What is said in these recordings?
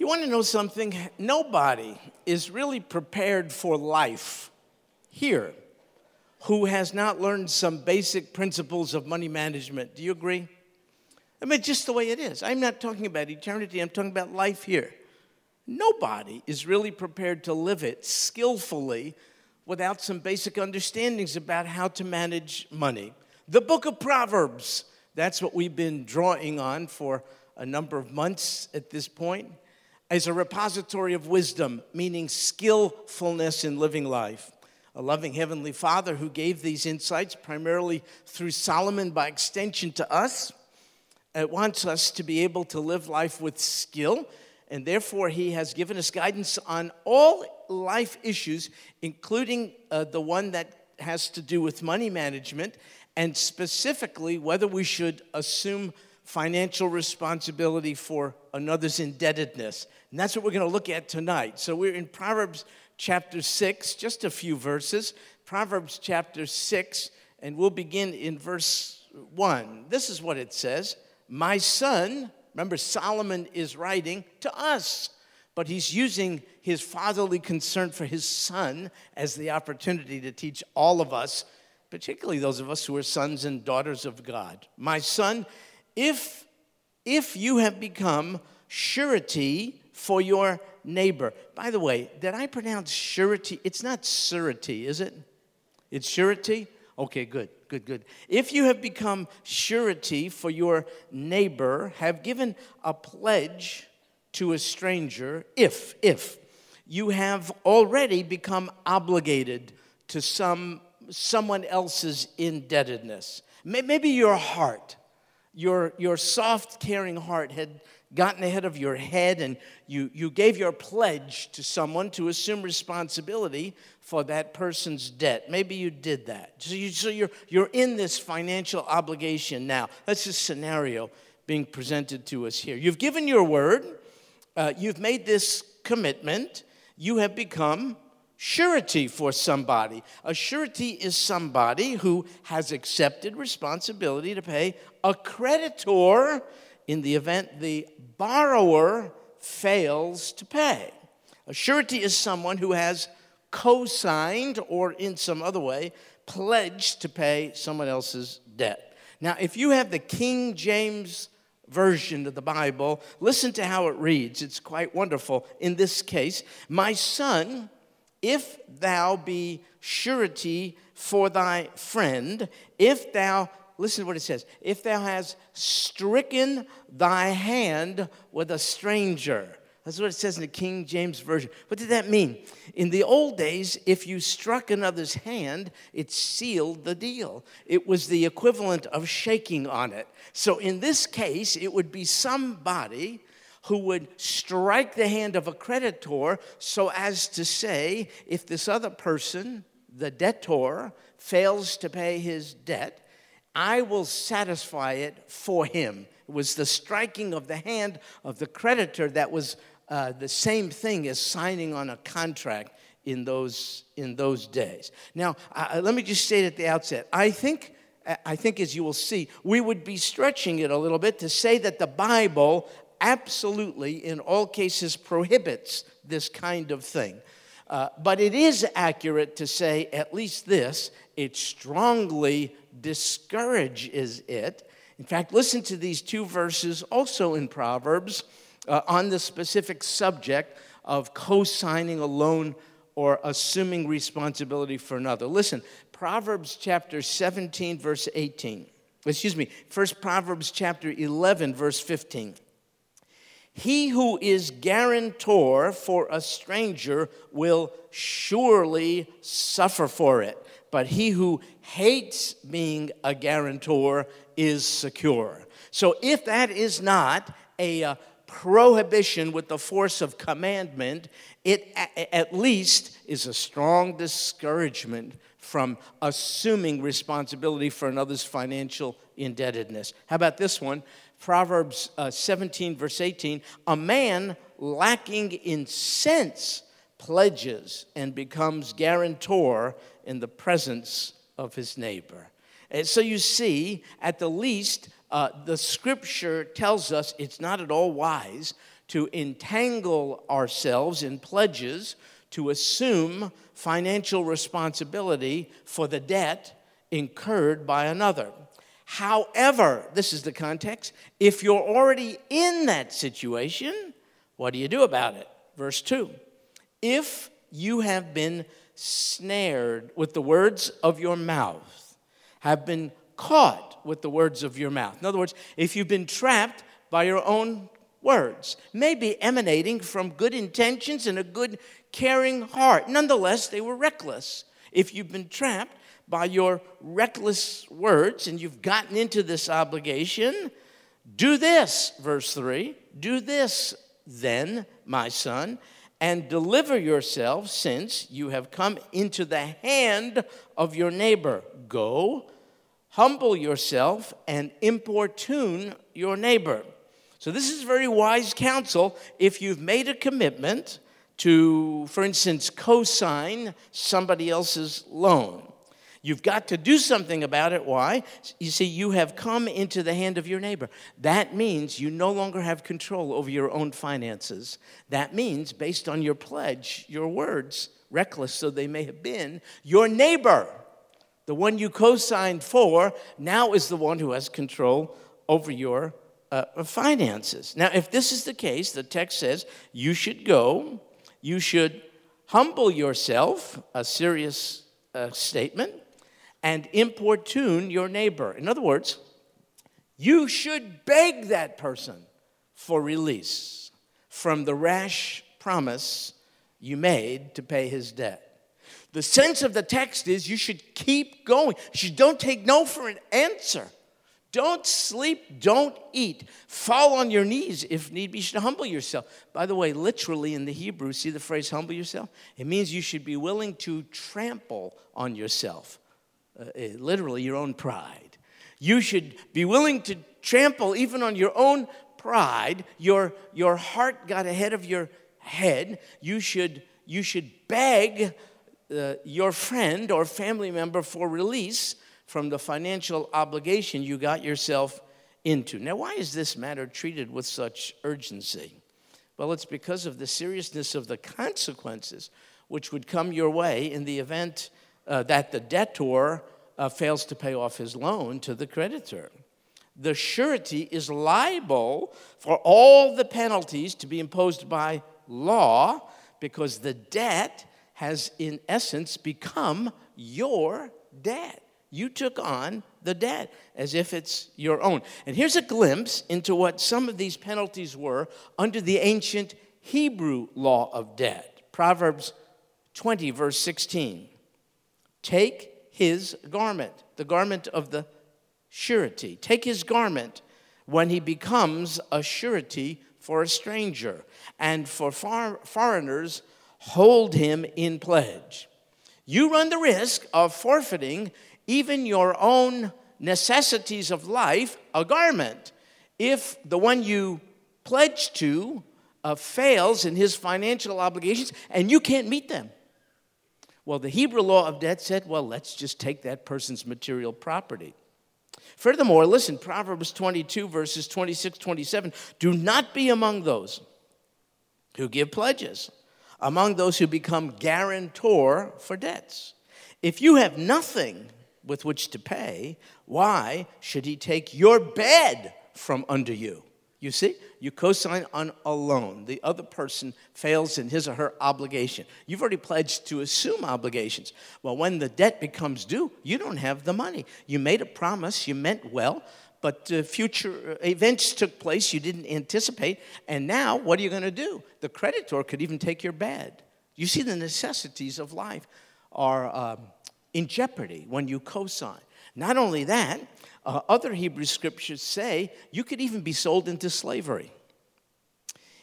You want to know something? Nobody is really prepared for life here who has not learned some basic principles of money management. Do you agree? I mean, just the way it is. I'm not talking about eternity, I'm talking about life here. Nobody is really prepared to live it skillfully without some basic understandings about how to manage money. The book of Proverbs, that's what we've been drawing on for a number of months at this point as a repository of wisdom, meaning skillfulness in living life. A loving Heavenly Father who gave these insights primarily through Solomon, by extension to us, it wants us to be able to live life with skill, and therefore He has given us guidance on all life issues, including uh, the one that has to do with money management, and specifically whether we should assume financial responsibility for another's indebtedness. And that's what we're going to look at tonight. So we're in Proverbs chapter 6, just a few verses. Proverbs chapter 6, and we'll begin in verse 1. This is what it says My son, remember, Solomon is writing to us, but he's using his fatherly concern for his son as the opportunity to teach all of us, particularly those of us who are sons and daughters of God. My son, if, if you have become surety for your neighbor. By the way, did I pronounce surety? It's not surety, is it? It's surety? Okay, good, good, good. If you have become surety for your neighbor, have given a pledge to a stranger, if, if you have already become obligated to some someone else's indebtedness. Maybe your heart your, your soft, caring heart had gotten ahead of your head and you, you gave your pledge to someone to assume responsibility for that person's debt. Maybe you did that. So, you, so you're, you're in this financial obligation now. That's a scenario being presented to us here. You've given your word, uh, you've made this commitment, you have become surety for somebody. A surety is somebody who has accepted responsibility to pay a creditor in the event the borrower fails to pay. A surety is someone who has co signed or in some other way pledged to pay someone else's debt. Now, if you have the King James version of the Bible, listen to how it reads. It's quite wonderful. In this case, my son, if thou be surety for thy friend, if thou, listen to what it says, if thou hast stricken thy hand with a stranger. That's what it says in the King James Version. What did that mean? In the old days, if you struck another's hand, it sealed the deal. It was the equivalent of shaking on it. So in this case, it would be somebody who would strike the hand of a creditor so as to say, if this other person, the debtor, fails to pay his debt, I will satisfy it for him. It was the striking of the hand of the creditor that was uh, the same thing as signing on a contract in those, in those days. Now, uh, let me just state at the outset I think I think, as you will see, we would be stretching it a little bit to say that the Bible absolutely, in all cases, prohibits this kind of thing. Uh, but it is accurate to say at least this it strongly discourages it. In fact, listen to these two verses also in Proverbs uh, on the specific subject of co signing a loan or assuming responsibility for another. Listen, Proverbs chapter 17, verse 18. Excuse me, First Proverbs chapter 11, verse 15. He who is guarantor for a stranger will surely suffer for it, but he who hates being a guarantor is secure. So, if that is not a uh, prohibition with the force of commandment, it at least is a strong discouragement from assuming responsibility for another's financial indebtedness. How about this one? Proverbs uh, 17, verse 18 a man lacking in sense pledges and becomes guarantor in the presence of his neighbor. And so you see, at the least, uh, the scripture tells us it's not at all wise to entangle ourselves in pledges to assume financial responsibility for the debt incurred by another. However, this is the context, if you're already in that situation, what do you do about it? Verse 2 If you have been snared with the words of your mouth, have been caught with the words of your mouth. In other words, if you've been trapped by your own words, maybe emanating from good intentions and a good, caring heart, nonetheless, they were reckless. If you've been trapped by your reckless words and you've gotten into this obligation, do this, verse 3 do this then, my son, and deliver yourself since you have come into the hand of your neighbor. Go, humble yourself, and importune your neighbor. So, this is very wise counsel if you've made a commitment to, for instance, co sign somebody else's loan. You've got to do something about it. Why? You see, you have come into the hand of your neighbor. That means you no longer have control over your own finances. That means, based on your pledge, your words, reckless though they may have been, your neighbor, the one you co signed for, now is the one who has control over your uh, finances. Now, if this is the case, the text says you should go, you should humble yourself, a serious uh, statement and importune your neighbor. In other words, you should beg that person for release from the rash promise you made to pay his debt. The sense of the text is you should keep going. You don't take no for an answer. Don't sleep, don't eat. Fall on your knees if need be. You should humble yourself. By the way, literally in the Hebrew, see the phrase humble yourself? It means you should be willing to trample on yourself uh, eh, literally your own pride. You should be willing to trample even on your own pride. Your, your heart got ahead of your head. You should, you should beg uh, your friend or family member for release from the financial obligation you got yourself into. Now, why is this matter treated with such urgency? Well, it's because of the seriousness of the consequences which would come your way in the event uh, that the debtor uh, fails to pay off his loan to the creditor. The surety is liable for all the penalties to be imposed by law because the debt has, in essence, become your debt. You took on the debt as if it's your own. And here's a glimpse into what some of these penalties were under the ancient Hebrew law of debt. Proverbs 20, verse 16. Take his garment, the garment of the surety. Take his garment when he becomes a surety for a stranger, and for far, foreigners, hold him in pledge. You run the risk of forfeiting even your own necessities of life, a garment, if the one you pledge to uh, fails in his financial obligations and you can't meet them. Well, the Hebrew law of debt said, well, let's just take that person's material property. Furthermore, listen, Proverbs 22, verses 26, 27 do not be among those who give pledges, among those who become guarantor for debts. If you have nothing with which to pay, why should he take your bed from under you? You see, you co sign on a loan. The other person fails in his or her obligation. You've already pledged to assume obligations. Well, when the debt becomes due, you don't have the money. You made a promise, you meant well, but uh, future events took place you didn't anticipate. And now, what are you going to do? The creditor could even take your bed. You see, the necessities of life are um, in jeopardy when you co sign. Not only that, uh, other Hebrew scriptures say you could even be sold into slavery.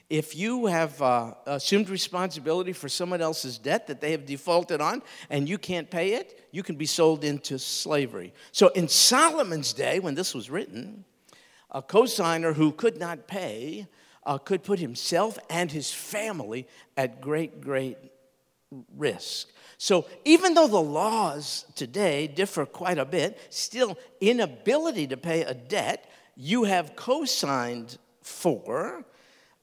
If you have uh, assumed responsibility for someone else's debt that they have defaulted on and you can't pay it, you can be sold into slavery. So in Solomon's day, when this was written, a cosigner who could not pay uh, could put himself and his family at great, great risk. So even though the laws today differ quite a bit, still inability to pay a debt you have co-signed for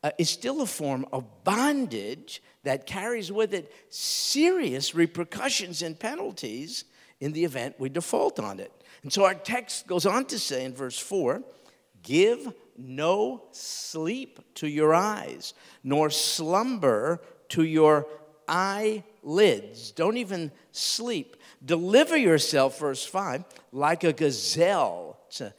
uh, is still a form of bondage that carries with it serious repercussions and penalties in the event we default on it. And so our text goes on to say in verse 4 Give no sleep to your eyes, nor slumber to your eyelids. Don't even sleep. Deliver yourself, verse 5, like a gazelle. It's an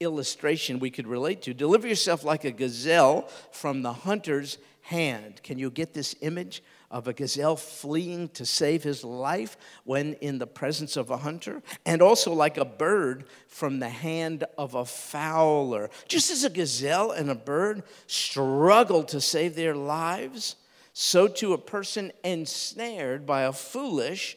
illustration we could relate to. Deliver yourself like a gazelle from the hunter's hand. Can you get this image? of a gazelle fleeing to save his life when in the presence of a hunter, and also like a bird from the hand of a fowler. Just as a gazelle and a bird struggle to save their lives, so too a person ensnared by a foolish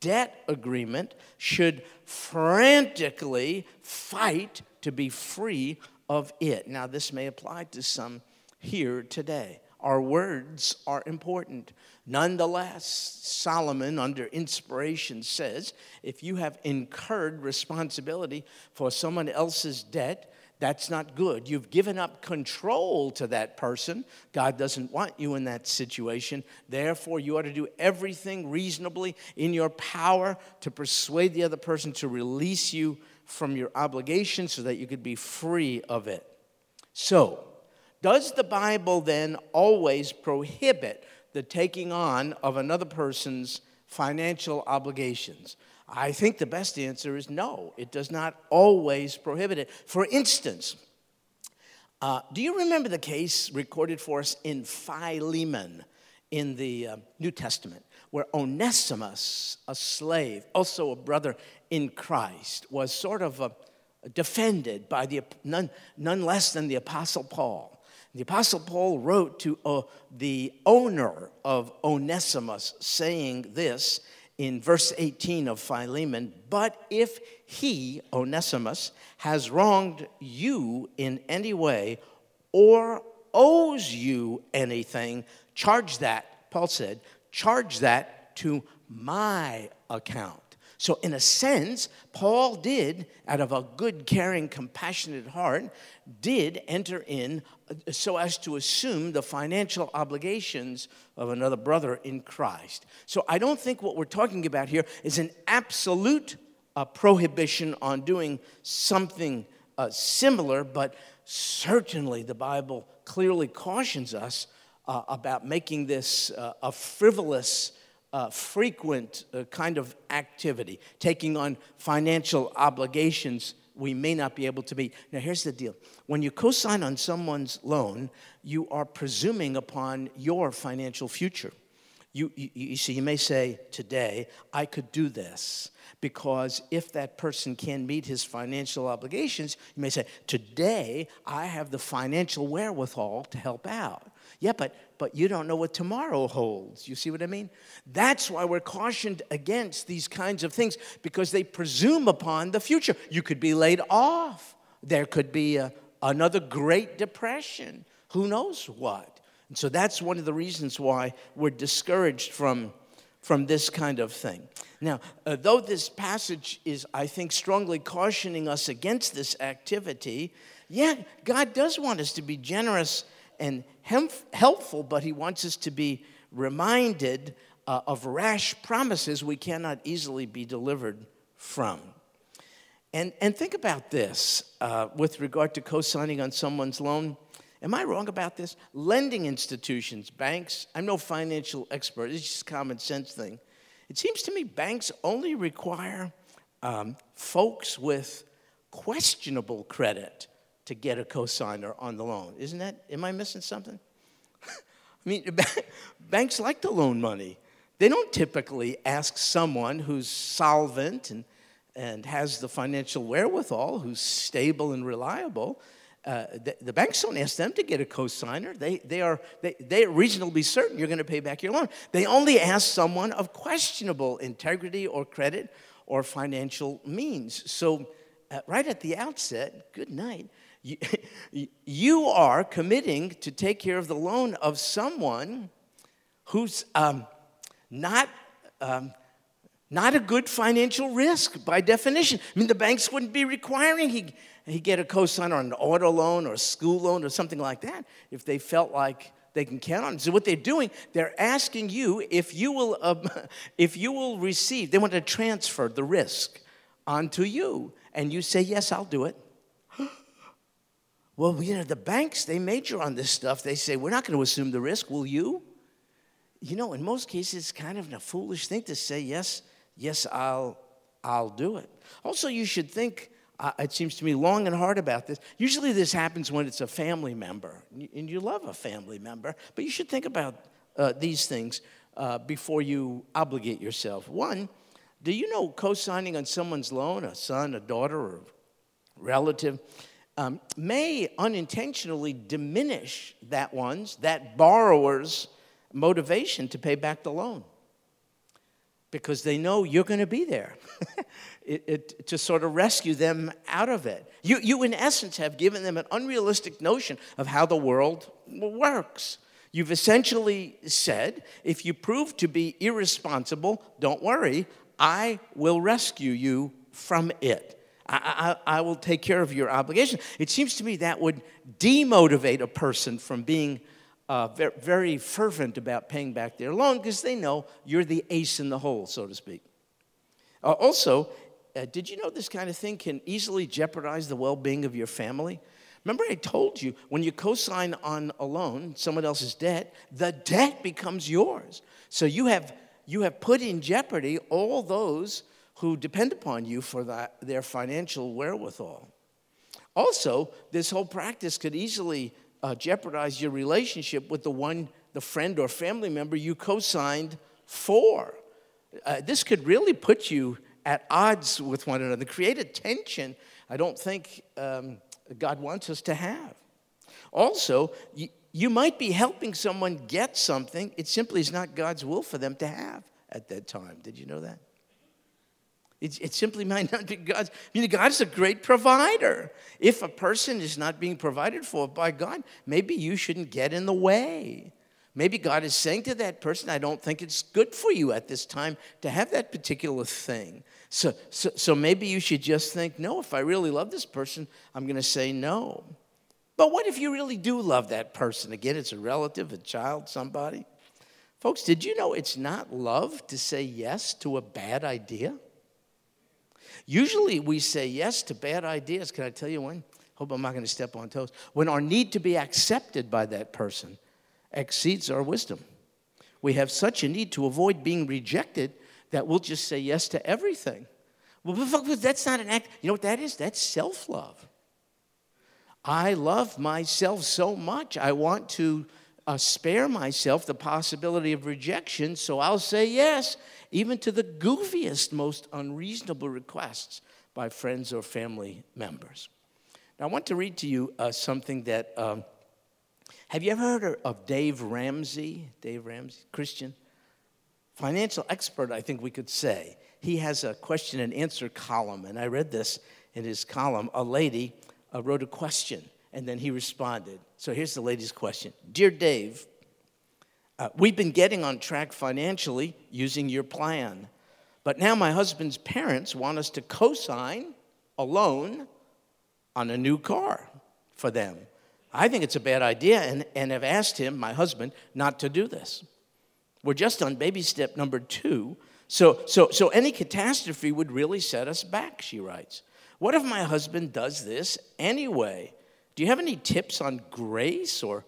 debt agreement should frantically fight to be free of it. Now, this may apply to some here today. Our words are important. Nonetheless, Solomon, under inspiration, says if you have incurred responsibility for someone else's debt, that's not good. You've given up control to that person. God doesn't want you in that situation. Therefore, you ought to do everything reasonably in your power to persuade the other person to release you from your obligation so that you could be free of it. So, does the Bible then always prohibit the taking on of another person's financial obligations? I think the best answer is no, it does not always prohibit it. For instance, uh, do you remember the case recorded for us in Philemon in the uh, New Testament, where Onesimus, a slave, also a brother in Christ, was sort of uh, defended by the, none, none less than the Apostle Paul? The Apostle Paul wrote to uh, the owner of Onesimus, saying this in verse 18 of Philemon But if he, Onesimus, has wronged you in any way or owes you anything, charge that, Paul said, charge that to my account. So, in a sense, Paul did, out of a good, caring, compassionate heart, did enter in uh, so as to assume the financial obligations of another brother in Christ. So, I don't think what we're talking about here is an absolute uh, prohibition on doing something uh, similar, but certainly the Bible clearly cautions us uh, about making this uh, a frivolous uh, frequent uh, kind of activity, taking on financial obligations we may not be able to meet. Now, here's the deal when you co sign on someone's loan, you are presuming upon your financial future. You, you, you, see, you may say today, I could do this because if that person can meet his financial obligations, you may say, today I have the financial wherewithal to help out. Yeah, but, but you don't know what tomorrow holds. You see what I mean? That's why we're cautioned against these kinds of things because they presume upon the future. You could be laid off, there could be a, another Great Depression. Who knows what? And so that's one of the reasons why we're discouraged from, from this kind of thing. Now, uh, though this passage is, I think, strongly cautioning us against this activity, yeah, God does want us to be generous and helpful, but he wants us to be reminded uh, of rash promises we cannot easily be delivered from. And, and think about this uh, with regard to co signing on someone's loan. Am I wrong about this? Lending institutions, banks, I'm no financial expert, it's just common sense thing. It seems to me banks only require um, folks with questionable credit to get a cosigner on the loan. Isn't that, am I missing something? I mean, banks like to loan money. They don't typically ask someone who's solvent and, and has the financial wherewithal, who's stable and reliable. Uh, the, the, banks don't ask them to get a cosigner. They, they, are, they, they are reasonably certain you're going to pay back your loan. They only ask someone of questionable integrity or credit or financial means. So, uh, right at the outset, good night you, you are committing to take care of the loan of someone who's um, not, um, not a good financial risk by definition. I mean, the banks wouldn't be requiring he he'd get a cosigner on an auto loan or a school loan or something like that if they felt like they can count on. So what they're doing, they're asking you if you will, um, if you will receive. They want to transfer the risk onto you, and you say yes, I'll do it. Well, you know the banks they major on this stuff. They say we're not going to assume the risk. Will you? You know, in most cases, it's kind of a foolish thing to say yes, yes, I'll, I'll do it. Also, you should think uh, it seems to me, long and hard about this. Usually, this happens when it's a family member, and you love a family member, but you should think about uh, these things uh, before you obligate yourself. One, do you know co signing on someone's loan, a son, a daughter, or relative, um, may unintentionally diminish that one's, that borrower's motivation to pay back the loan? because they know you're going to be there it, it, to sort of rescue them out of it. You, you, in essence, have given them an unrealistic notion of how the world works. You've essentially said, if you prove to be irresponsible, don't worry, I will rescue you from it. I, I, I will take care of your obligation. It seems to me that would demotivate a person from being uh, very, very fervent about paying back their loan because they know you're the ace in the hole, so to speak. Uh, also, uh, did you know this kind of thing can easily jeopardize the well being of your family? Remember, I told you when you co sign on a loan, someone else's debt, the debt becomes yours. So you have, you have put in jeopardy all those who depend upon you for their financial wherewithal. Also, this whole practice could easily uh, jeopardize your relationship with the one, the friend or family member you co signed for. Uh, this could really put you at odds with one another, create a tension I don't think um, God wants us to have. Also, you might be helping someone get something, it simply is not God's will for them to have at that time. Did you know that? It, it simply might not be God's. I mean, God is a great provider. If a person is not being provided for by God, maybe you shouldn't get in the way. Maybe God is saying to that person, I don't think it's good for you at this time to have that particular thing. So, so, so maybe you should just think, no, if I really love this person, I'm going to say no. But what if you really do love that person? Again, it's a relative, a child, somebody. Folks, did you know it's not love to say yes to a bad idea? Usually we say yes to bad ideas. Can I tell you when? Hope I'm not going to step on toes. When our need to be accepted by that person exceeds our wisdom. We have such a need to avoid being rejected that we'll just say yes to everything. Well, that's not an act. You know what that is? That's self love. I love myself so much. I want to uh, spare myself the possibility of rejection, so I'll say yes, even to the goofiest, most unreasonable requests by friends or family members. Now, I want to read to you uh, something that. Um, have you ever heard of Dave Ramsey? Dave Ramsey, Christian? Financial expert, I think we could say. He has a question and answer column, and I read this in his column. A lady uh, wrote a question and then he responded. So here's the lady's question Dear Dave, uh, we've been getting on track financially using your plan. But now my husband's parents want us to co sign a loan on a new car for them. I think it's a bad idea and, and have asked him, my husband, not to do this. We're just on baby step number two. So, so, so any catastrophe would really set us back, she writes. What if my husband does this anyway? Do you have any tips on grace or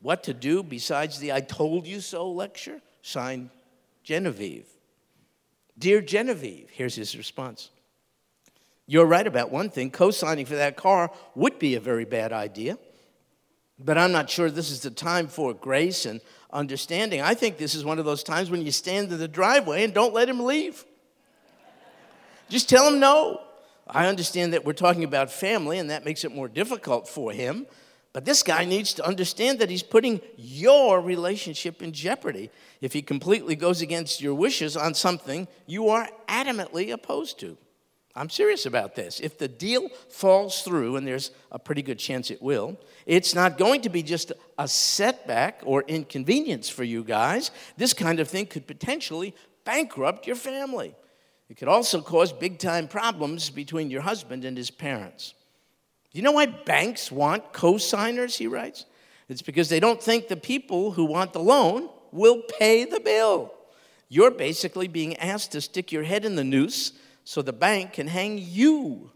what to do besides the I told you so lecture? Signed Genevieve. Dear Genevieve, here's his response. You're right about one thing co signing for that car would be a very bad idea, but I'm not sure this is the time for grace and understanding. I think this is one of those times when you stand in the driveway and don't let him leave. Just tell him no. I understand that we're talking about family, and that makes it more difficult for him. But this guy needs to understand that he's putting your relationship in jeopardy if he completely goes against your wishes on something you are adamantly opposed to. I'm serious about this. If the deal falls through, and there's a pretty good chance it will, it's not going to be just a setback or inconvenience for you guys. This kind of thing could potentially bankrupt your family. It could also cause big time problems between your husband and his parents. You know why banks want co-signers, he writes? It's because they don't think the people who want the loan will pay the bill. You're basically being asked to stick your head in the noose so the bank can hang you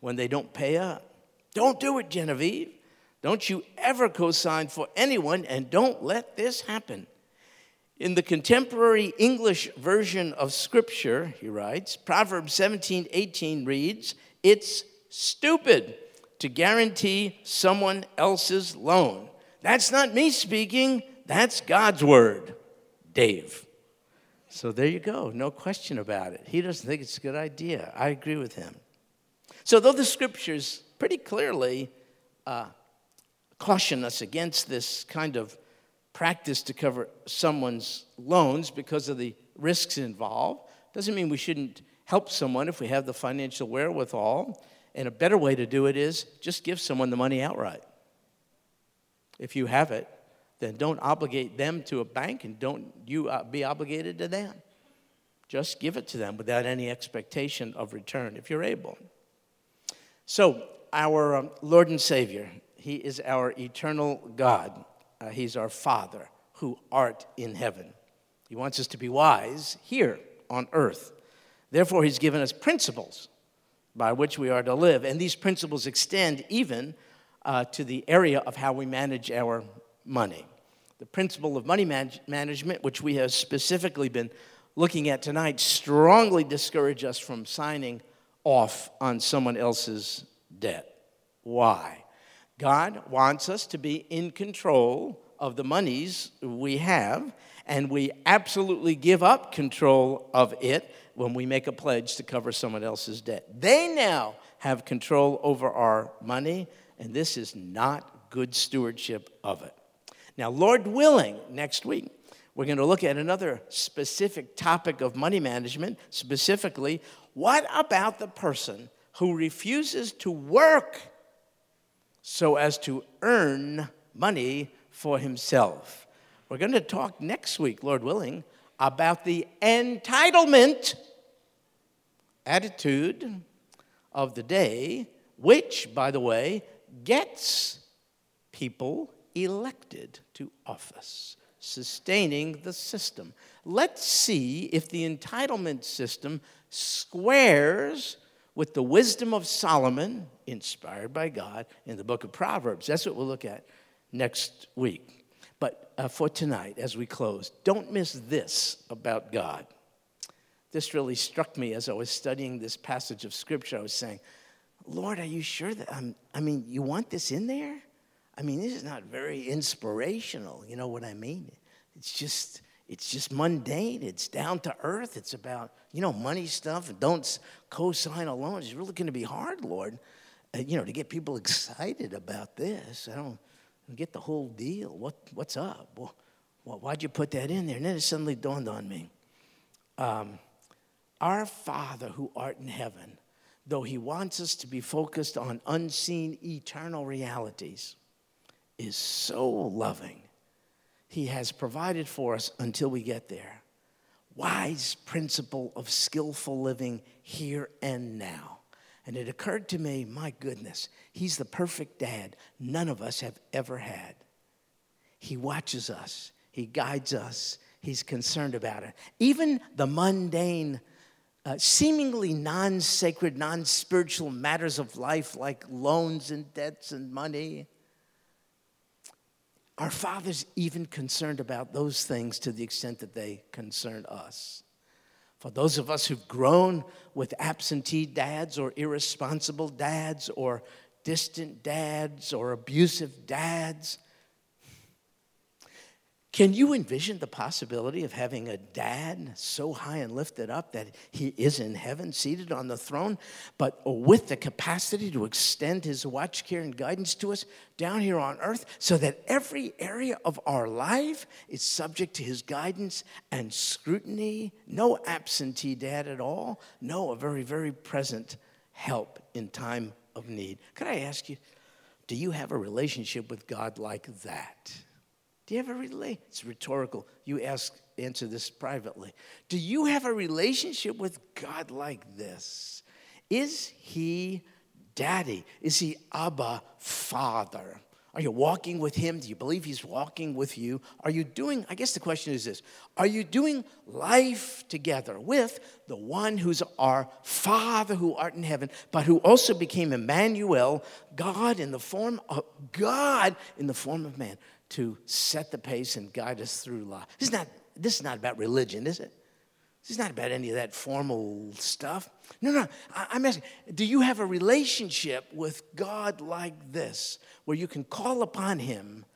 when they don't pay up. Don't do it, Genevieve. Don't you ever co sign for anyone, and don't let this happen. In the contemporary English version of Scripture, he writes, Proverbs 17 18 reads, It's stupid to guarantee someone else's loan. That's not me speaking, that's God's word. Dave. So there you go, no question about it. He doesn't think it's a good idea. I agree with him. So, though the scriptures pretty clearly uh, caution us against this kind of practice to cover someone's loans because of the risks involved, doesn't mean we shouldn't help someone if we have the financial wherewithal. And a better way to do it is just give someone the money outright. If you have it, then don't obligate them to a bank and don't you uh, be obligated to them. Just give it to them without any expectation of return if you're able. So, our um, Lord and Savior, He is our eternal God. Uh, he's our Father who art in heaven. He wants us to be wise here on earth. Therefore, He's given us principles by which we are to live. And these principles extend even uh, to the area of how we manage our money. The principle of money manage- management, which we have specifically been looking at tonight, strongly discourage us from signing off on someone else's debt. Why? God wants us to be in control of the monies we have, and we absolutely give up control of it when we make a pledge to cover someone else's debt. They now have control over our money, and this is not good stewardship of it. Now, Lord willing, next week, we're going to look at another specific topic of money management, specifically what about the person who refuses to work so as to earn money for himself? We're going to talk next week, Lord willing, about the entitlement attitude of the day, which, by the way, gets people elected to office, sustaining the system. Let's see if the entitlement system squares with the wisdom of Solomon, inspired by God, in the book of Proverbs. That's what we'll look at next week. But uh, for tonight, as we close, don't miss this about God. This really struck me as I was studying this passage of Scripture. I was saying, Lord, are you sure that I'm, I mean, you want this in there? I mean, this is not very inspirational. You know what I mean? It's just, it's just mundane. It's down to earth. It's about, you know, money stuff. And don't co sign a loan. It's really going to be hard, Lord, uh, you know, to get people excited about this. I don't get the whole deal. What, what's up? Well, why'd you put that in there? And then it suddenly dawned on me. Um, our Father who art in heaven, though He wants us to be focused on unseen eternal realities, is so loving he has provided for us until we get there. Wise principle of skillful living here and now. And it occurred to me, my goodness, He's the perfect dad none of us have ever had. He watches us, He guides us, He's concerned about it. Even the mundane, uh, seemingly non sacred, non spiritual matters of life like loans and debts and money our Father's even concerned about those things to the extent that they concern us. For those of us who've grown with absentee dads or irresponsible dads or distant dads or abusive dads, can you envision the possibility of having a dad so high and lifted up that he is in heaven, seated on the throne, but with the capacity to extend his watch care and guidance to us down here on earth so that every area of our life is subject to his guidance and scrutiny? No absentee dad at all. No, a very, very present help in time of need. Could I ask you, do you have a relationship with God like that? Do you have a relationship? It's rhetorical. You ask, answer this privately. Do you have a relationship with God like this? Is He Daddy? Is he Abba, Father? Are you walking with him? Do you believe he's walking with you? Are you doing, I guess the question is this Are you doing life together with the one who's our Father who art in heaven, but who also became Emmanuel, God in the form of God in the form of man, to set the pace and guide us through life? This is not, this is not about religion, is it? This is not about any of that formal stuff. No, no. I, am asking, do you have a relationship with God like this, where you can call upon Him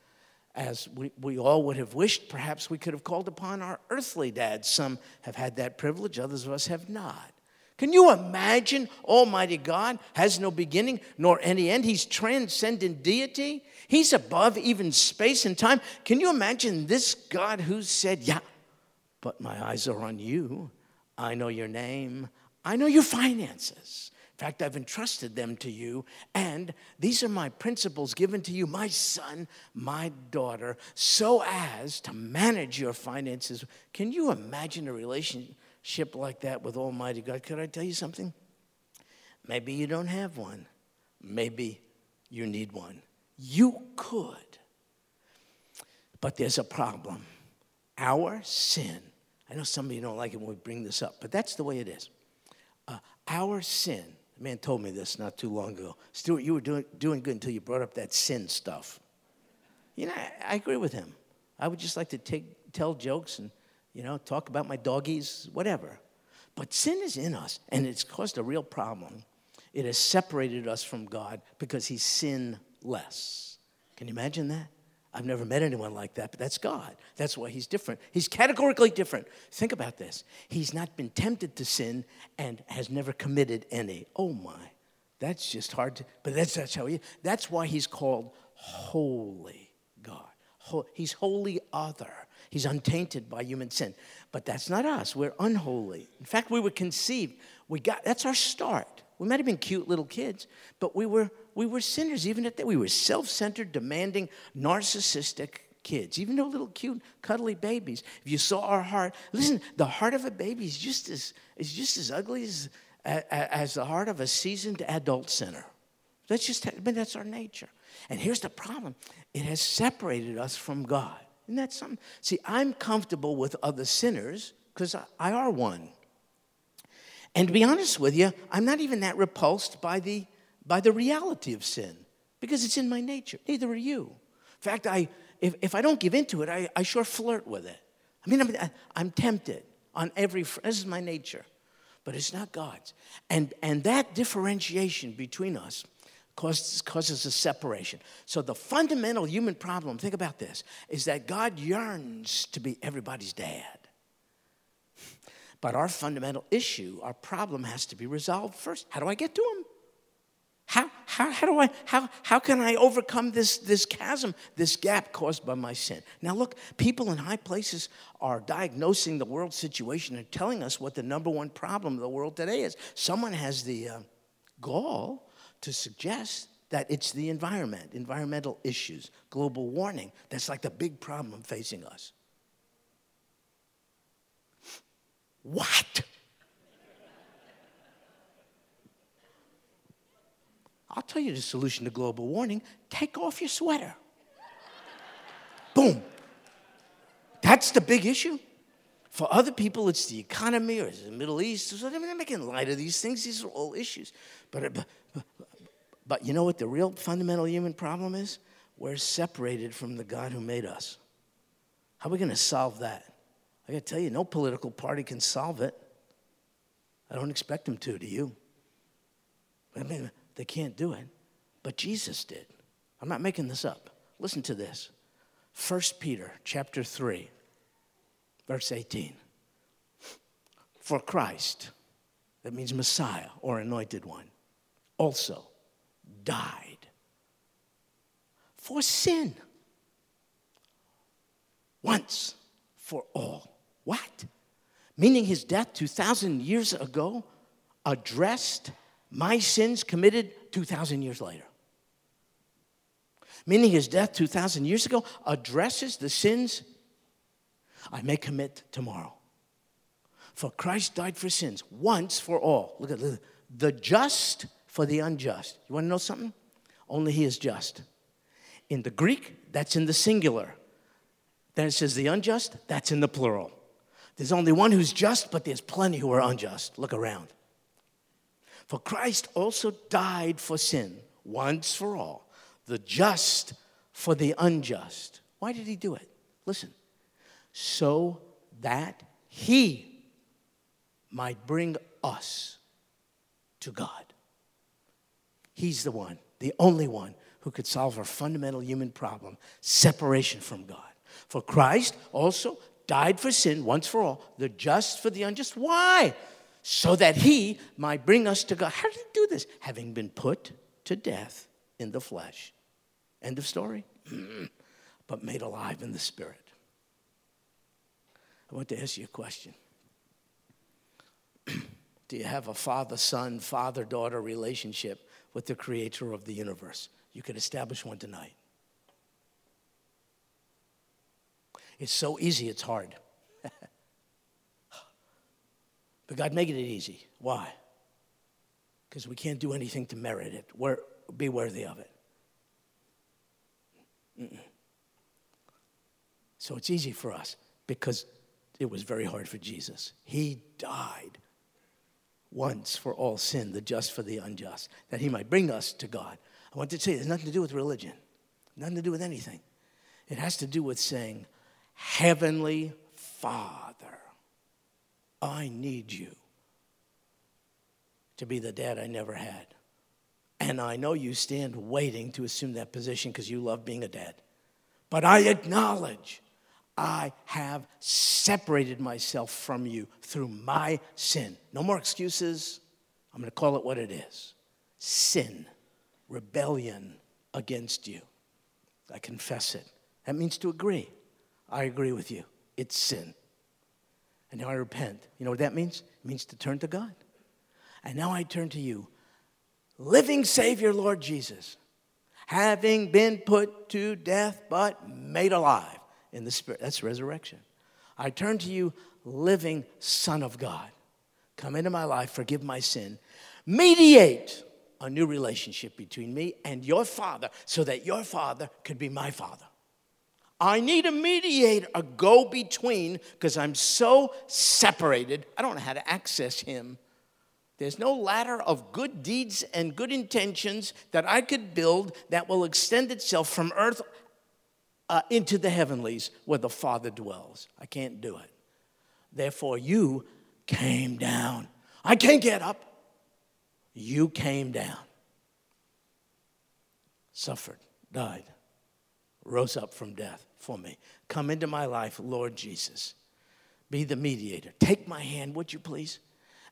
as we, we all would have wished perhaps we could have called upon our earthly dads? Some have had that privilege, others of us have not. Can you imagine Almighty God has no beginning nor any end? He's transcendent deity. He's above even space and time. Can you imagine this God who said, Yeah, but my eyes are on you. I know your name. I know your finances. In fact, I've entrusted them to you, and these are my principles given to you, my son, my daughter, so as to manage your finances. Can you imagine a relationship like that with Almighty God? Could I tell you something? Maybe you don't have one. Maybe you need one. You could. But there's a problem. Our sin I know some of you don't like it when we bring this up, but that's the way it is. Uh, our sin, a man told me this not too long ago. Stuart, you were doing, doing good until you brought up that sin stuff. You know, I, I agree with him. I would just like to take, tell jokes and, you know, talk about my doggies, whatever. But sin is in us, and it's caused a real problem. It has separated us from God because He's sinless. Can you imagine that? I've never met anyone like that, but that's God. That's why he's different. He's categorically different. Think about this. He's not been tempted to sin and has never committed any. Oh my. That's just hard to, but that's, that's how he, that's why he's called holy. He's holy other. He's untainted by human sin. But that's not us. We're unholy. In fact, we were conceived. We got, that's our start. We might have been cute little kids, but we were we were sinners even at that. We were self centered, demanding, narcissistic kids, even though little cute, cuddly babies. If you saw our heart, listen, the heart of a baby is just as, is just as ugly as, as the heart of a seasoned adult sinner. That's just, but that's our nature. And here's the problem it has separated us from God. Isn't that something? See, I'm comfortable with other sinners because I, I are one. And to be honest with you, I'm not even that repulsed by the by the reality of sin because it's in my nature. Neither are you. In fact, I, if, if I don't give into it, I, I sure flirt with it. I mean, I'm, I'm tempted on every, this is my nature, but it's not God's. And, and that differentiation between us causes, causes a separation. So the fundamental human problem, think about this, is that God yearns to be everybody's dad. But our fundamental issue, our problem has to be resolved first. How do I get to him? How, how, how, do I, how, how can I overcome this, this chasm, this gap caused by my sin? Now, look, people in high places are diagnosing the world situation and telling us what the number one problem of the world today is. Someone has the uh, gall to suggest that it's the environment, environmental issues, global warming. That's like the big problem facing us. What? I'll tell you the solution to global warming take off your sweater. Boom. That's the big issue. For other people, it's the economy or it's the Middle East. So they're making light of these things. These are all issues. But, but, but you know what the real fundamental human problem is? We're separated from the God who made us. How are we going to solve that? I got to tell you, no political party can solve it. I don't expect them to, do you? I mean, they can't do it. But Jesus did. I'm not making this up. Listen to this. 1 Peter chapter 3, verse 18. For Christ, that means Messiah or anointed one, also died for sin once for all. What? Meaning his death 2,000 years ago addressed my sins committed 2,000 years later. Meaning his death 2,000 years ago addresses the sins I may commit tomorrow. For Christ died for sins once for all. Look at the, the just for the unjust. You want to know something? Only he is just. In the Greek, that's in the singular. Then it says the unjust, that's in the plural. There's only one who's just, but there's plenty who are unjust. Look around. For Christ also died for sin once for all, the just for the unjust. Why did he do it? Listen, so that he might bring us to God. He's the one, the only one who could solve our fundamental human problem separation from God. For Christ also died for sin once for all, the just for the unjust. Why? So that he might bring us to God. How did he do this? Having been put to death in the flesh. End of story. but made alive in the spirit. I want to ask you a question. Do you have a father son, father daughter relationship with the creator of the universe? You could establish one tonight. It's so easy, it's hard. but God made it easy. Why? Because we can't do anything to merit it, We're, be worthy of it. Mm-mm. So it's easy for us because it was very hard for Jesus. He died once for all sin, the just for the unjust, that he might bring us to God. I want to it has nothing to do with religion, nothing to do with anything. It has to do with saying, Heavenly Father, I need you to be the dad I never had. And I know you stand waiting to assume that position because you love being a dad. But I acknowledge I have separated myself from you through my sin. No more excuses. I'm going to call it what it is sin, rebellion against you. I confess it. That means to agree. I agree with you. It's sin. And now I repent. You know what that means? It means to turn to God. And now I turn to you, living Savior, Lord Jesus, having been put to death but made alive in the Spirit. That's resurrection. I turn to you, living Son of God. Come into my life, forgive my sin, mediate a new relationship between me and your Father so that your Father could be my Father. I need a mediator, a go between, because I'm so separated, I don't know how to access him. There's no ladder of good deeds and good intentions that I could build that will extend itself from earth uh, into the heavenlies where the Father dwells. I can't do it. Therefore, you came down. I can't get up. You came down, suffered, died rose up from death for me. Come into my life, Lord Jesus. Be the mediator. Take my hand, would you please?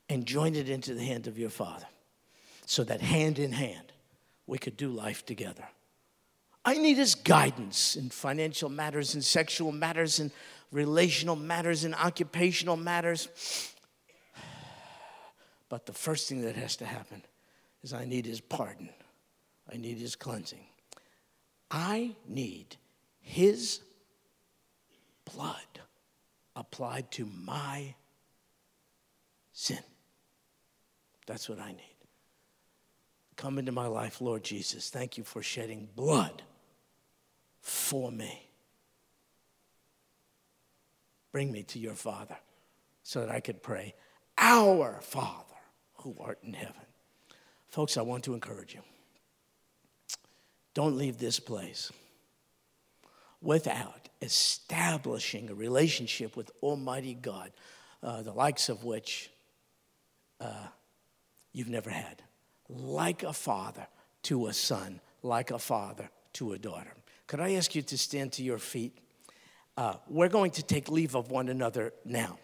And join it into the hand of your Father so that hand in hand we could do life together. I need his guidance in financial matters, in sexual matters, in relational matters, in occupational matters. But the first thing that has to happen is I need his pardon, I need his cleansing. I need His blood applied to my sin. That's what I need. Come into my life, Lord Jesus. Thank you for shedding blood for me. Bring me to your Father so that I could pray, Our Father who art in heaven. Folks, I want to encourage you. Don't leave this place without establishing a relationship with Almighty God, uh, the likes of which uh, you've never had. Like a father to a son, like a father to a daughter. Could I ask you to stand to your feet? Uh, we're going to take leave of one another now.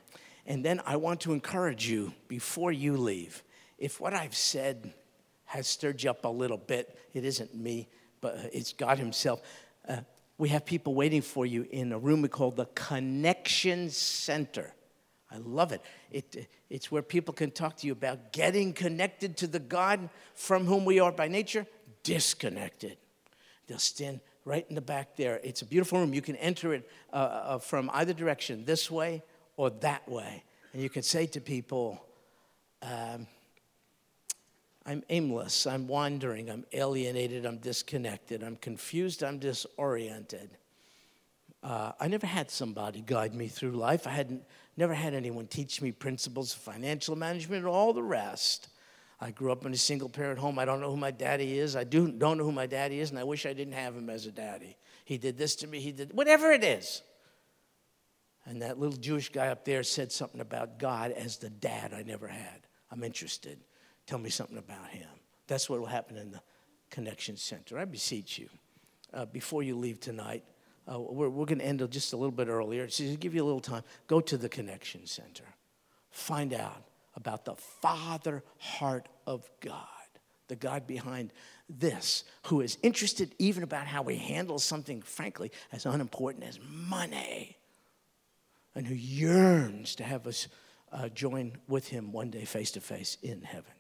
And then I want to encourage you before you leave. If what I've said has stirred you up a little bit, it isn't me but it's God Himself. Uh, we have people waiting for you in a room we call the Connection Center. I love it. it. It's where people can talk to you about getting connected to the God from whom we are by nature disconnected. They'll stand right in the back there. It's a beautiful room. You can enter it uh, uh, from either direction, this way or that way. And you can say to people, um, I'm aimless, I'm wandering, I'm alienated, I'm disconnected, I'm confused, I'm disoriented. Uh, I never had somebody guide me through life. I hadn't never had anyone teach me principles of financial management and all the rest. I grew up in a single parent home. I don't know who my daddy is. I do, don't know who my daddy is, and I wish I didn't have him as a daddy. He did this to me, he did whatever it is. And that little Jewish guy up there said something about God as the dad I never had. I'm interested. Tell me something about him. That's what will happen in the Connection Center. I beseech you, uh, before you leave tonight, uh, we're, we're going to end just a little bit earlier. So to give you a little time, go to the Connection Center. Find out about the Father heart of God, the God behind this, who is interested even about how we handle something, frankly, as unimportant as money, and who yearns to have us uh, join with him one day face to face in heaven.